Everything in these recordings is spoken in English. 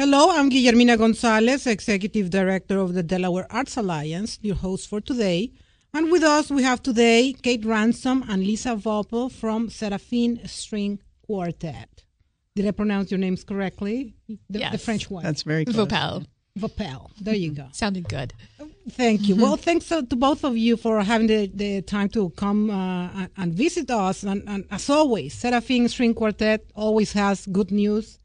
Hello, I'm Guillermina Gonzalez, Executive Director of the Delaware Arts Alliance, your host for today. And with us, we have today Kate Ransom and Lisa Vaupel from Serafin String Quartet. Did I pronounce your names correctly? The, Yes. the French one. That's very close. Vaupel. Vaupel. There you go. Sounded good. Thank you. Well, thanks to, to both of you for having the, the time to come uh, and, and visit us. And, and as always, Serafin String Quartet always has good news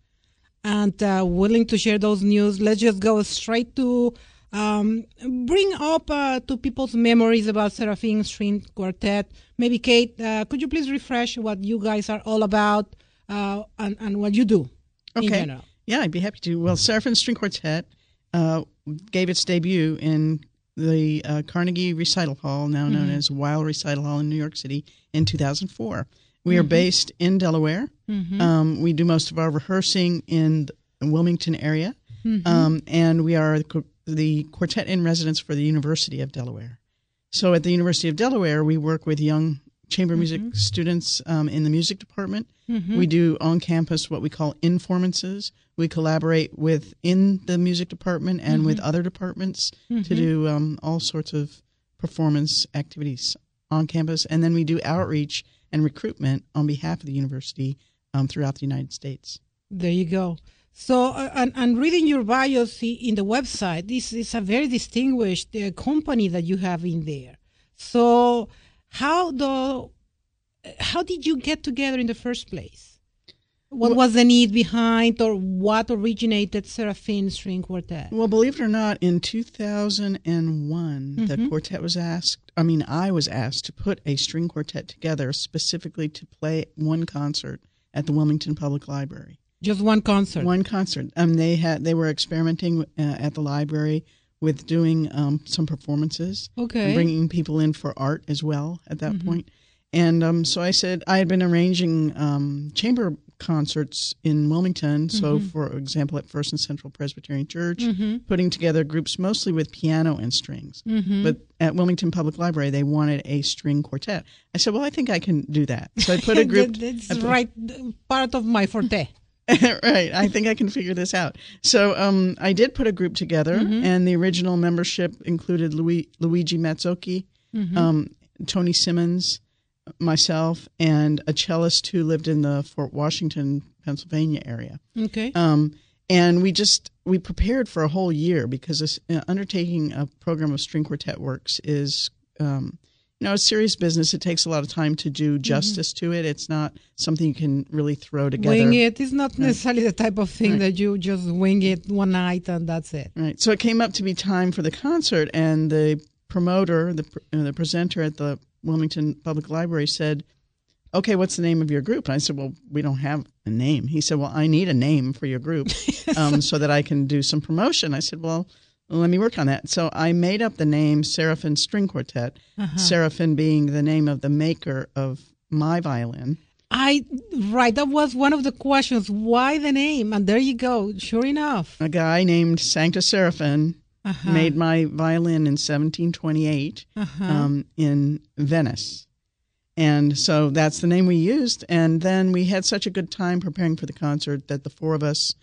and uh, willing to share those news. Let's just go straight to um, bring up uh, to people's memories about Serafin String Quartet. Maybe Kate, uh, could you please refresh what you guys are all about uh, and, and what you do Okay. Yeah, I'd be happy to. Well, Serafin String Quartet uh, gave its debut in the uh, Carnegie Recital Hall, now known as Weill Recital Hall in New York City, in 2004. We are based in Delaware. Um, we do most of our rehearsing in the Wilmington area, um, and we are the quartet in residence for the University of Delaware. So at the University of Delaware, we work with young chamber music students um, in the music department. We do on campus what we call informances. We collaborate with in the music department and with other departments to do um, all sorts of performance activities on campus, and then we do outreach and recruitment on behalf of the university um, throughout the United States. There you go. So, uh, and, and reading your bio in the website, this is a very distinguished uh, company that you have in there. So, how the how did you get together in the first place? What was the need behind, or what originated Serafin String Quartet? Well, believe it or not, in 2001, the quartet was asked, I mean, I was asked to put a string quartet together specifically to play one concert at the Wilmington Public Library. Just one concert. One concert. Um, they had they were experimenting uh, at the library with doing um, some performances, Okay. and bringing people in for art as well at that point. And um, so I said I had been arranging um, chamber concerts in Wilmington. So, mm-hmm. for example, at First and Central Presbyterian Church, mm-hmm. putting together groups mostly with piano and strings. Mm-hmm. But at Wilmington Public Library, they wanted a string quartet. I said, "Well, I think I can do that." So I put a group. That's put- right, part of my forte. right. I think I can figure this out. So um, I did put a group together, and the original membership included Lui- Luigi Mazzocchi, um, Tony Simmons, myself, and a cellist who lived in the Fort Washington, Pennsylvania area. Okay. Um, and we just we prepared for a whole year because this, uh, undertaking a program of string quartet works is um, you know a serious business. It takes a lot of time to do justice to it. It's not something you can really throw together. Wing it is not necessarily the type of thing that you just wing it one night and that's it. Right. So it came up to be time for the concert, and the promoter, the uh, the presenter at the Wilmington Public Library said, "Okay, what's the name of your group?" And I said, "Well, we don't have a name." He said, "Well, I need a name for your group, um, so that I can do some promotion." I said, "Well." Let me work on that. So I made up the name Serafin String Quartet, Seraphin being the name of the maker of my violin. I right, that was one of the questions. Why the name? And there you go. Sure enough. A guy named Sancta Seraphin Uh-huh. made my violin in 1728 Uh-huh. um, in Venice. And so that's the name we used. And then we had such a good time preparing for the concert that the four of us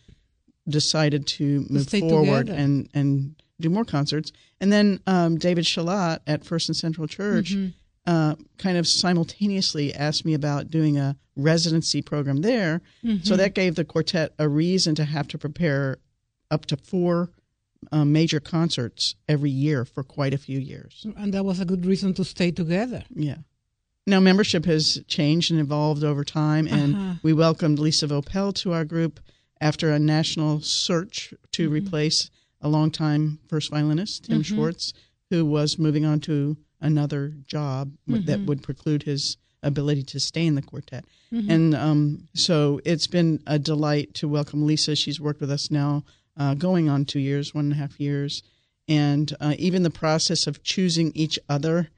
decided to move stay forward together. and, and do more concerts. And then um, David Shalat at First and Central Church Mm-hmm. uh, kind of simultaneously asked me about doing a residency program there. Mm-hmm. So that gave the quartet a reason to have to prepare up to four um, major concerts every year for quite a few years. And that was a good reason to stay together. Yeah. Now, membership has changed and evolved over time, and Uh-huh. we welcomed Lisa Vaupel to our group after a national search to Mm-hmm. replace a longtime first violinist, Tim Schwartz, who was moving on to another job w- that would preclude his ability to stay in the quartet. And um, so it's been a delight to welcome Lisa. She's worked with us now uh, going on two years, one and a half years. And uh, even the process of choosing each other,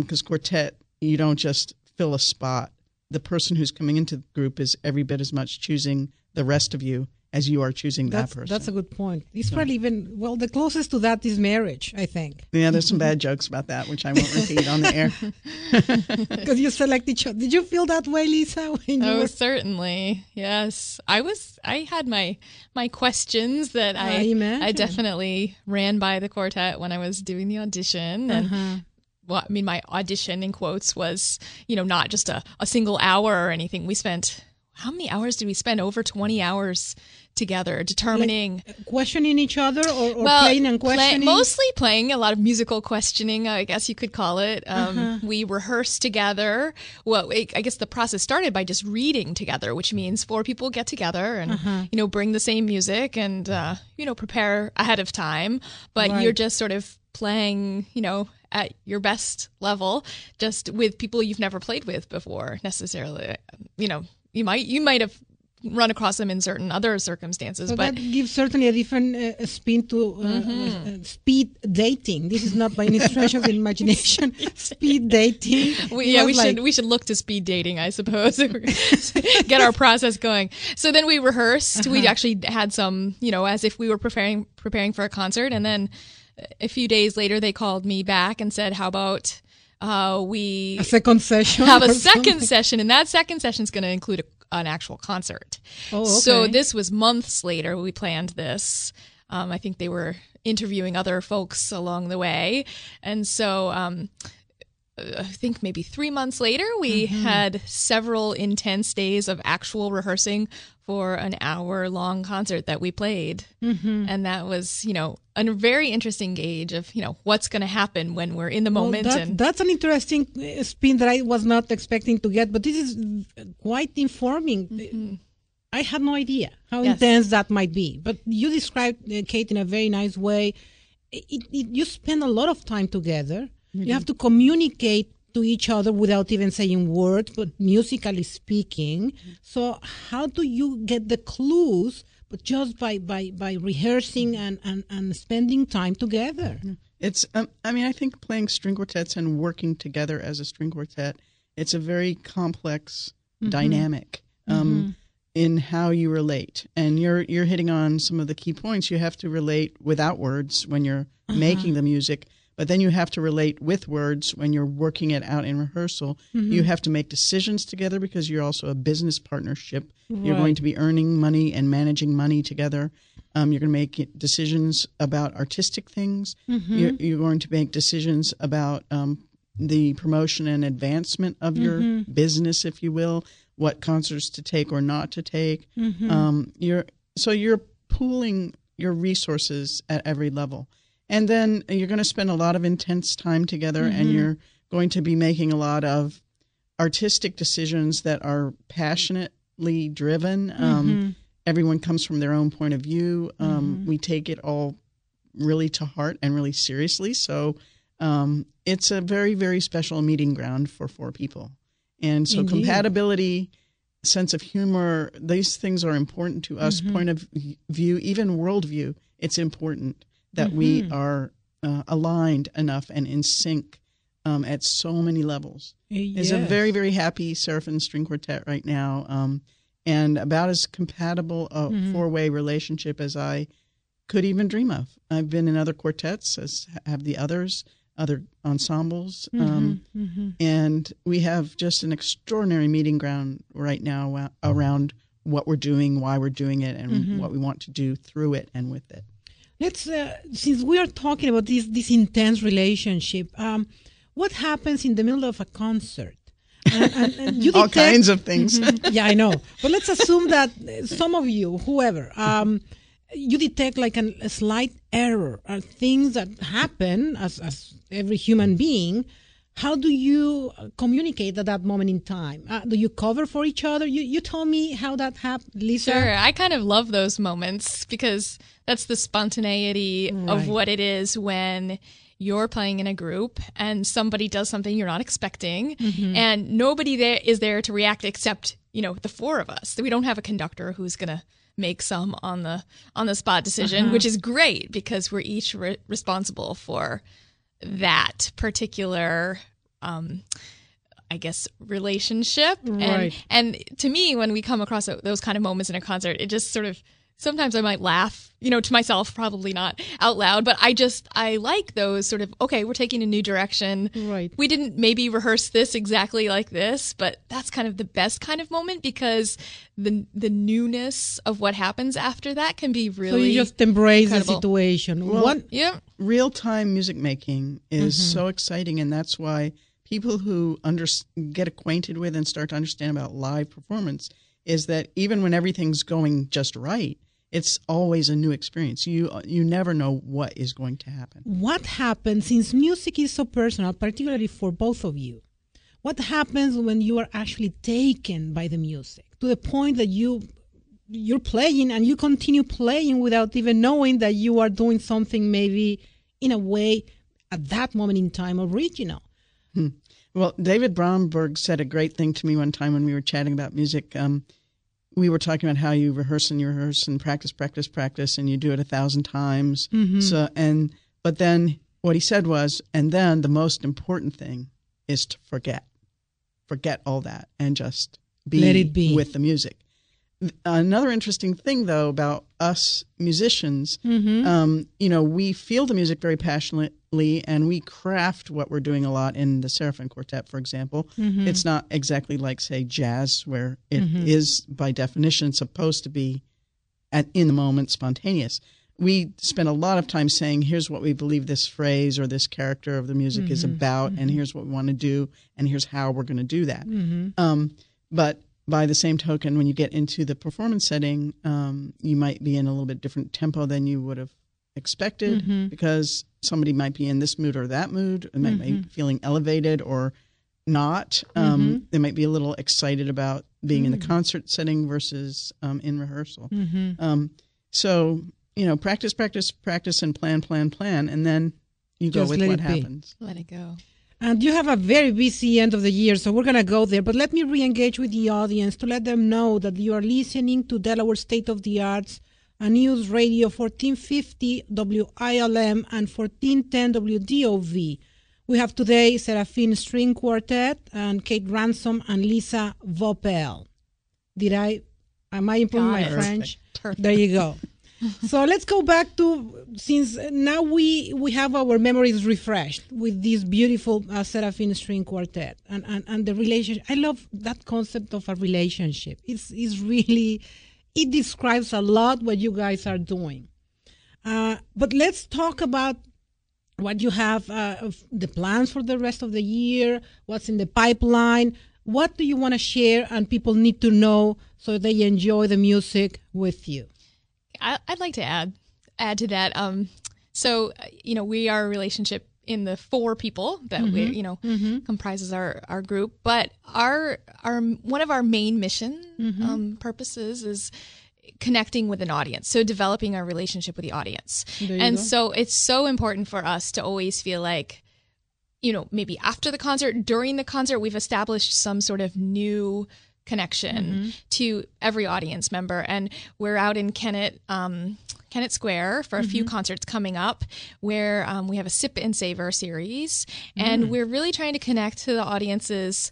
because quartet, you don't just fill a spot. The person who's coming into the group is every bit as much choosing the rest of you as you are choosing that person. that's a good point. It's probably even well the closest to that is marriage, I think, yeah, there's some bad jokes about that, which I won't repeat on the air. because you select each other. Did you feel that way, Lisa? When you Oh, were, certainly. Yes. I was I had my my questions that I I. I definitely ran by the quartet when I was doing the audition and Uh-huh. well, I mean my audition in quotes was, you know, not just a, a single hour or anything. We spent how many hours did we spend? Over 20 hours together determining questioning each other or, or well, playing and play- questioning. mostly playing a lot of musical questioning, I guess you could call it. Um, Uh-huh. We rehearsed together. Well, it, I guess the process started by just reading together, which means four people get together and Uh-huh. you know bring the same music and uh, you know prepare ahead of time. But Right. you're just sort of playing, you know, at your best level, just with people you've never played with before necessarily. You know, you might you might have run across them in certain other circumstances, so but that gives certainly a different uh, spin to uh, Mm-hmm. uh, speed dating. This is not by any stretch of the imagination. speed dating. We, yeah, we like- should we should look to speed dating, I suppose. if we're gonna Get our process going. So then we rehearsed. We actually had some, you know, as if we were preparing preparing for a concert, and then a few days later they called me back and said, "How about uh, we a second session. have a second something. session, and that second session is going to include a, an actual concert. Oh, So this was months later. We planned this. Um, I think they were interviewing other folks along the way, and so um, I think maybe three months later, we Mm-hmm. had several intense days of actual rehearsing for an hour long concert that we played. Mm-hmm. And that was, you know, a very interesting gauge of, you know, what's going to happen when we're in the Well, moment. that- and that's an interesting uh, spin that I was not expecting to get, but this is uh, quite informing. I had no idea how Mm-hmm. Yes. intense that might be, but you described uh, Kate in a very nice way. It, it, you spend a lot of time together. You have to communicate to each other without even saying words, but musically speaking. So, how do you get the clues? But just by by by rehearsing and and, and spending time together. It's, um, I mean, I think playing string quartets and working together as a string quartet, it's a very complex dynamic um, in how you relate. And you're you're hitting on some of the key points. You have to relate without words when you're making the music, but then you have to relate with words when you're working it out in rehearsal. You have to make decisions together because you're also a business partnership. You're going to be earning money and managing money together. Um, you're going to make decisions about artistic things. You're, you're going to make decisions about um, the promotion and advancement of your business, if you will, what concerts to take or not to take. Um, you're so you're pooling your resources at every level, and then you're going to spend a lot of intense time together, and you're going to be making a lot of artistic decisions that are passionately driven. Um, Everyone comes from their own point of view. Um, We take it all really to heart and really seriously. So um, it's a very, very special meeting ground for four people. And so Indeed. compatibility, sense of humor, these things are important to us. Point of view, even worldview, it's important that we are uh, aligned enough and in sync um, at so many levels. It's a very, very happy Serafin string quartet right now, um, and about as compatible a four-way relationship as I could even dream of. I've been in other quartets, as have the others, other ensembles, um, and we have just an extraordinary meeting ground right now around what we're doing, why we're doing it, and what we want to do through it and with it. Let's uh, since we are talking about this this intense relationship. Um, what happens in the middle of a concert? And, and, and you All kinds of things. yeah, I know. But let's assume that some of you, whoever, um, you detect like an, a slight error, uh, things that happen as, as every human being. How do you uh, communicate at that moment in time? Uh, do you cover for each other? You you told me how that happened, Lisa. Sure, I kind of love those moments because that's the spontaneity Right. of what it is when you're playing in a group and somebody does something you're not expecting Mm-hmm. and nobody there is there to react except, you know, the four of us. We don't have a conductor who's going to make some on the on the spot decision, Uh-huh. which is great because we're each re- responsible for that particular um I guess relationship Right. and and to me when we come across those kind of moments in a concert it just sort of sometimes I might laugh, you know, to myself, probably not out loud, but I just, I like those sort of, okay, we're taking a new direction. Right. We didn't maybe rehearse this exactly like this, but that's kind of the best kind of moment because the, the newness of what happens after that can be really. So you just embrace incredible. the situation. Well, what? Yeah. real time music making is Mm-hmm. so exciting, and that's why people who under, get acquainted with and start to understand about live performance is that even when everything's going just right, it's always a new experience. You you never know what is going to happen. What happens since music is so personal, particularly for both of you? What happens when you are actually taken by the music to the point that you you're playing and you continue playing without even knowing that you are doing something maybe in a way at that moment in time original. Well, David Bromberg said a great thing to me one time when we were chatting about music. Um, we were talking about how you rehearse and you rehearse and practice, practice, practice, and you do it a thousand times. Mm-hmm. So, and but then what he said was, and then the most important thing is to forget, forget all that, and just be, be. with the music. Another interesting thing, though, about us musicians, mm-hmm. um, you know, we feel the music very passionately and we craft what we're doing a lot in the Serafin Quartet, for example. Mm-hmm. It's not exactly like, say, jazz, where it mm-hmm. is by definition supposed to be at, in the moment spontaneous. We spend a lot of time saying, here's what we believe this phrase or this character of the music is about, and here's what we want to do, and here's how we're going to do that. Um, but by the same token, when you get into the performance setting, um, you might be in a little bit different tempo than you would have expected because somebody might be in this mood or that mood, and might be feeling elevated or not. Um, They might be a little excited about being in the concert setting versus um, in rehearsal. Um, so you know, practice, practice, practice, and plan, plan, plan, and then you go with what be. happens. Let it go. And you have a very busy end of the year, so we're going to go there. But let me re engage with the audience to let them know that you are listening to Delaware State of the Arts, a news radio 1450 WILM and 1410 WDOV. We have today Serafin String Quartet and Kate Ransom and Lisa Vaupel. Did I, am I improving my. French? Perfect. There you go. so let's go back to since now we we have our memories refreshed with this beautiful uh, Serafin string quartet and, and and the relationship. I love that concept of a relationship. It's it's really it describes a lot what you guys are doing. Uh, but let's talk about what you have uh, the plans for the rest of the year. What's in the pipeline? What do you want to share and people need to know so they enjoy the music with you? I, I'd like to add add to that. Um, so you know, we are a relationship in the four people that we you know comprises our our group, but our our one of our main mission um, purposes is connecting with an audience so developing our relationship with the audience and go. so it's so important for us to always feel like you know maybe after the concert during the concert we've established some sort of new connection to every audience member. And we're out in Kennett um, Kennett Square for a few concerts coming up where um, we have a sip and savor series. And we're really trying to connect to the audiences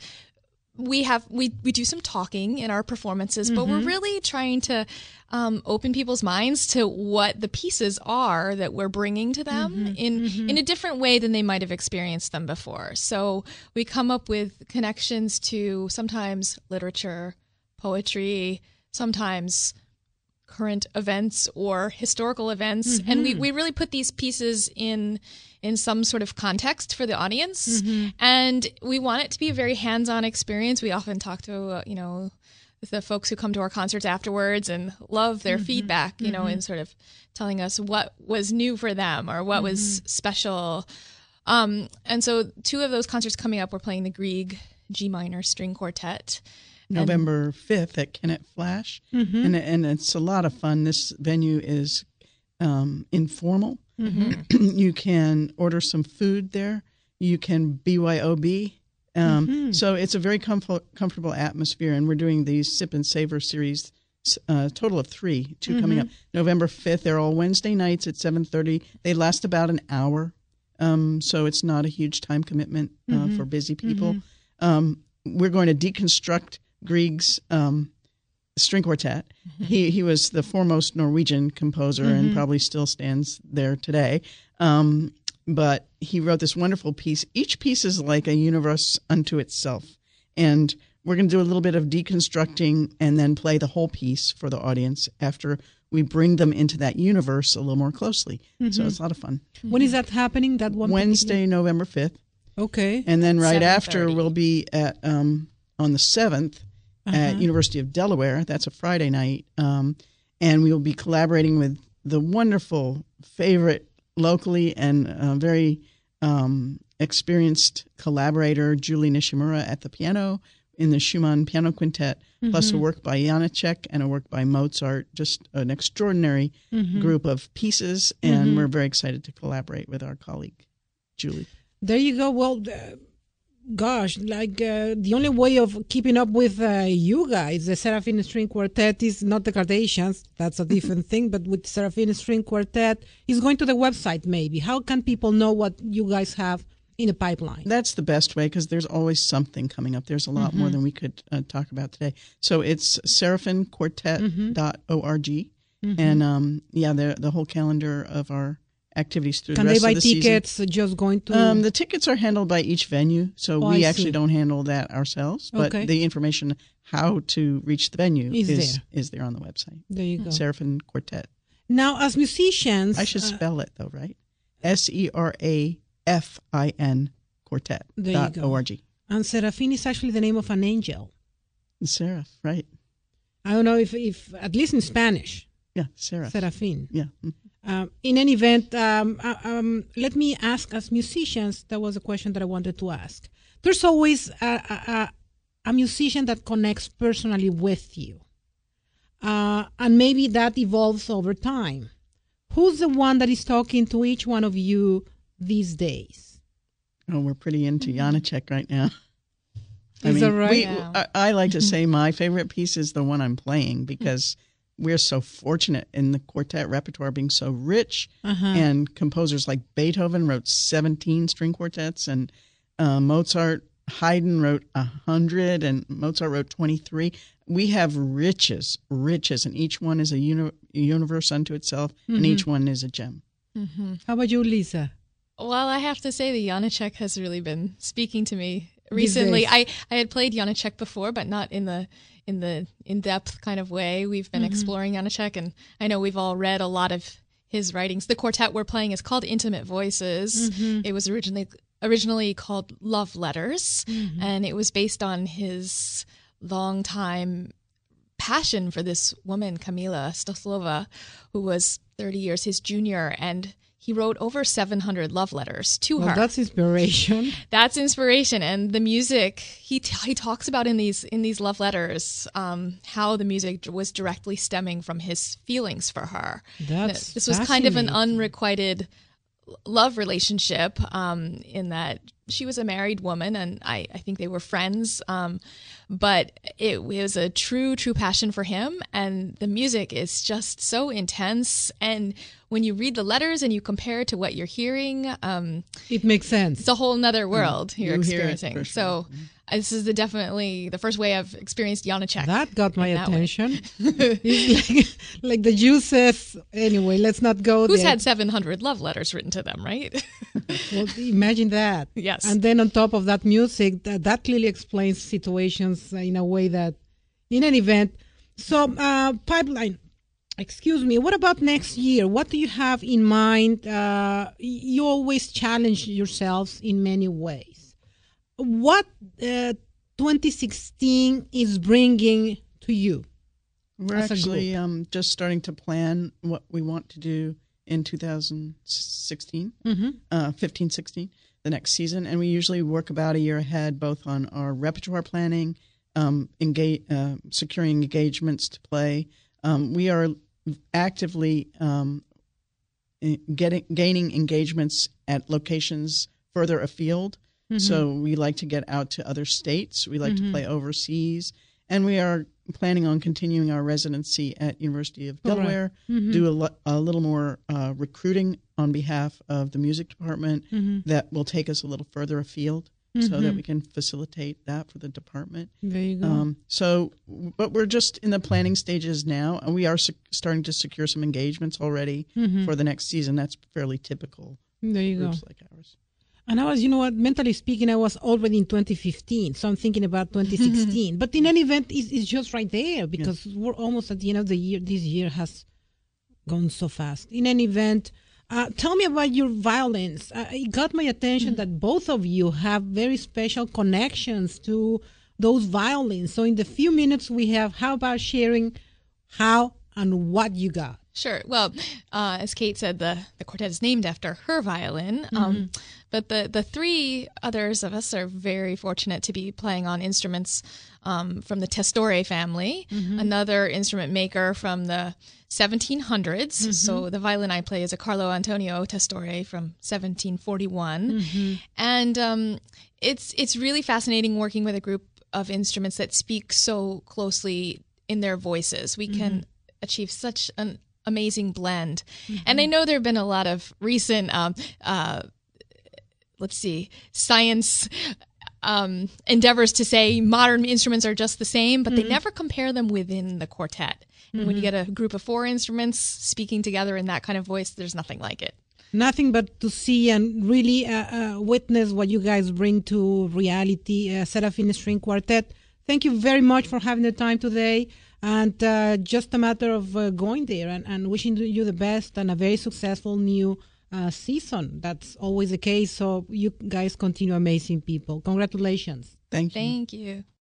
we have we we do some talking in our performances but we're mm-hmm. really trying to um, open people's minds to what the pieces are that we're bringing to them mm-hmm. in mm-hmm. in a different way than they might have experienced them before. So we come up with connections to sometimes literature poetry sometimes current events or historical events. And we, mm-hmm. we really put these pieces in in some sort of context for the audience. Mm-hmm. And we want it to be a very hands-on experience. We often talk to uh, you know the folks who come to our concerts afterwards and love their mm-hmm. feedback you know and sort of telling us what was new for them or what was special. Um, and so two of those concerts coming up we're playing the grieg g minor string quartet November 5th at Kennett Flash. And, and it's a lot of fun. This venue is um, informal. you can order some food there. You can BYOB. Um, So it's a very comfort, comfortable atmosphere. And we're doing these Sip and Savor series, uh, total of three, 2 coming up. November 5th. They're all Wednesday nights at 7.30. They last about an hour. Um, so it's not a huge time commitment uh, for busy people. Um, we're going to deconstruct Grieg's um, string quartet. He he was the foremost Norwegian composer and probably still stands there today. Um, but he wrote this wonderful piece. Each piece is like a universe unto itself, and we're going to do a little bit of deconstructing and then play the whole piece for the audience after we bring them into that universe a little more closely. So it's a lot of fun. When is that happening? That one Wednesday, November fifth. Okay. And then right after we'll be at um, on the 7th at University of Delaware. That's a Friday night, um, and we will be collaborating with the wonderful favorite locally and uh, very um, experienced collaborator Julie Nishimura at the piano in the Schumann Piano Quintet, plus a work by Janacek and a work by Mozart. Just an extraordinary group of pieces, and we're very excited to collaborate with our colleague Julie. There you go. Well, uh, gosh, like uh, the only way of keeping up with uh, you guys, the Serafin String Quartet, is not the Kardashians. That's a different thing. But with Serafin String Quartet, is going to the website. Maybe how can people know what you guys have in the pipeline? That's the best way because there's always something coming up. There's a lot more than we could uh, talk about today. So it's serafinquartet.org. And um, yeah, the, the whole calendar of our activities through Can the they rest buy of the season. tickets? Just going to Um, the tickets are handled by each venue, so Oh, we I actually see. don't handle that ourselves. But Okay. the information how to reach the venue Is is there. is there on the website. there you go. Serafin Quartet. Now, as musicians, I should uh, spell it though, right? S E R A F I N Quartet There you go. O R G. and Seraphine is actually the name of an angel. Seraph, right? I don't know if, if at least in Spanish, Yeah, Seraph. Seraphine. Yeah. Um, in any event, um, uh, um, let me ask as musicians, that was a question that I wanted to ask. There's always a, a, a- a musician that connects personally with you. Uh, and maybe that evolves over time. Who's the one that is talking to each one of you these days? Oh, we're pretty into Janacek right now. Is that right? we- Yeah. I, I like to say my favorite piece is the one I'm playing because we're so fortunate in the quartet repertoire being so rich, Uh-huh. and composers like Beethoven wrote 17 string quartets, and uh, Mozart, Haydn wrote 100, and Mozart wrote 23. We have riches, riches, and each one is a uni- universe unto itself, Mm-hmm. and each one is a gem. How about you, Lisa? Well, I have to say the Janacek has really been speaking to me recently. I, I had played Janacek before, but not in the in the in depth kind of way. We've been mm-hmm. exploring Janacek, and I know we've all read a lot of his writings. The quartet we're playing is called Intimate Voices. Mm-hmm. It was originally originally called Love Letters, mm-hmm. and it was based on his long time passion for this woman, Kamila Stösslová, who was 30 years his junior, and he wrote over 700 love letters to Well, her. that's inspiration. That's inspiration, and the music he t- he talks about in these in these love letters um, how the music was directly stemming from his feelings for her. That's this was kind of an unrequited love relationship um, in that she was a married woman and I, I think they were friends um, but it, was a true true passion for him. And the music is just so intense. And when you read the letters and you compare it to what you're hearing um, It makes sense. it's a whole nother world you're You experiencing for so uh, this is the definitely the first way I've experienced Janacek That got my that attention. like, like the juices. Anyway, let's not go Who's there. had 700 love letters written to them, right? Well, imagine that. Yes. And then on top of that music, that, that clearly explains situations in a way that, in an event. So, uh, pipeline. Excuse me. What about next year? What do you have in mind? Uh, you always challenge yourselves in many ways. What uh, 2016 is bringing to you? We're actually um, just starting to plan what we want to do in 2016, Mm-hmm. uh, 15, 16, the next season. And we usually work about a year ahead, both on our repertoire planning, um, engage, uh, securing engagements to play. Um, we are actively um, getting gaining engagements at locations further afield. Mm-hmm. So we like to get out to other states. We like to mm-hmm. play overseas, and we are planning on continuing our residency at University of All right. Delaware. Mm-hmm. Do a, lo- a little more uh, recruiting on behalf of the music department that will take us a little further afield so that we can facilitate that for the department. There you go. Um, so, but we're just in the planning stages now, and we are sec- starting to secure some engagements already for the next season. That's fairly typical there you go. groups like ours. And I was, you know what, mentally speaking, I was already in 2015, so I'm thinking about 2016. but in any event, it's, it's just right there because we're almost at the end of the year. This year has gone so fast. In any event, uh, tell me about your violins. Uh, it got my attention that both of you have very special connections to those violins. So in the few minutes we have, how about sharing how and what you got? Sure. Well, uh, as Kate said, the, the quartet is named after her violin. Um, but the, the three others of us are very fortunate to be playing on instruments um, from the Testore family, another instrument maker from the 1700s. So the violin I play is a Carlo Antonio Testore from 1741. And um, it's, it's really fascinating working with a group of instruments that speak so closely in their voices. We can achieve such an amazing blend. And I know there have been a lot of recent, um, uh, let's see, science um, endeavors to say modern instruments are just the same, but they never compare them within the quartet. And when you get a group of four instruments speaking together in that kind of voice, there's nothing like it. Nothing but to see and really uh, uh, witness what you guys bring to reality, uh, Seraphine String Quartet. Thank you very much for having the time today. And uh, just a matter of uh, going there and, and wishing you the best and a very successful new uh, season. That's always the case. So you guys continue amazing people. Congratulations. Thank you. Thank you.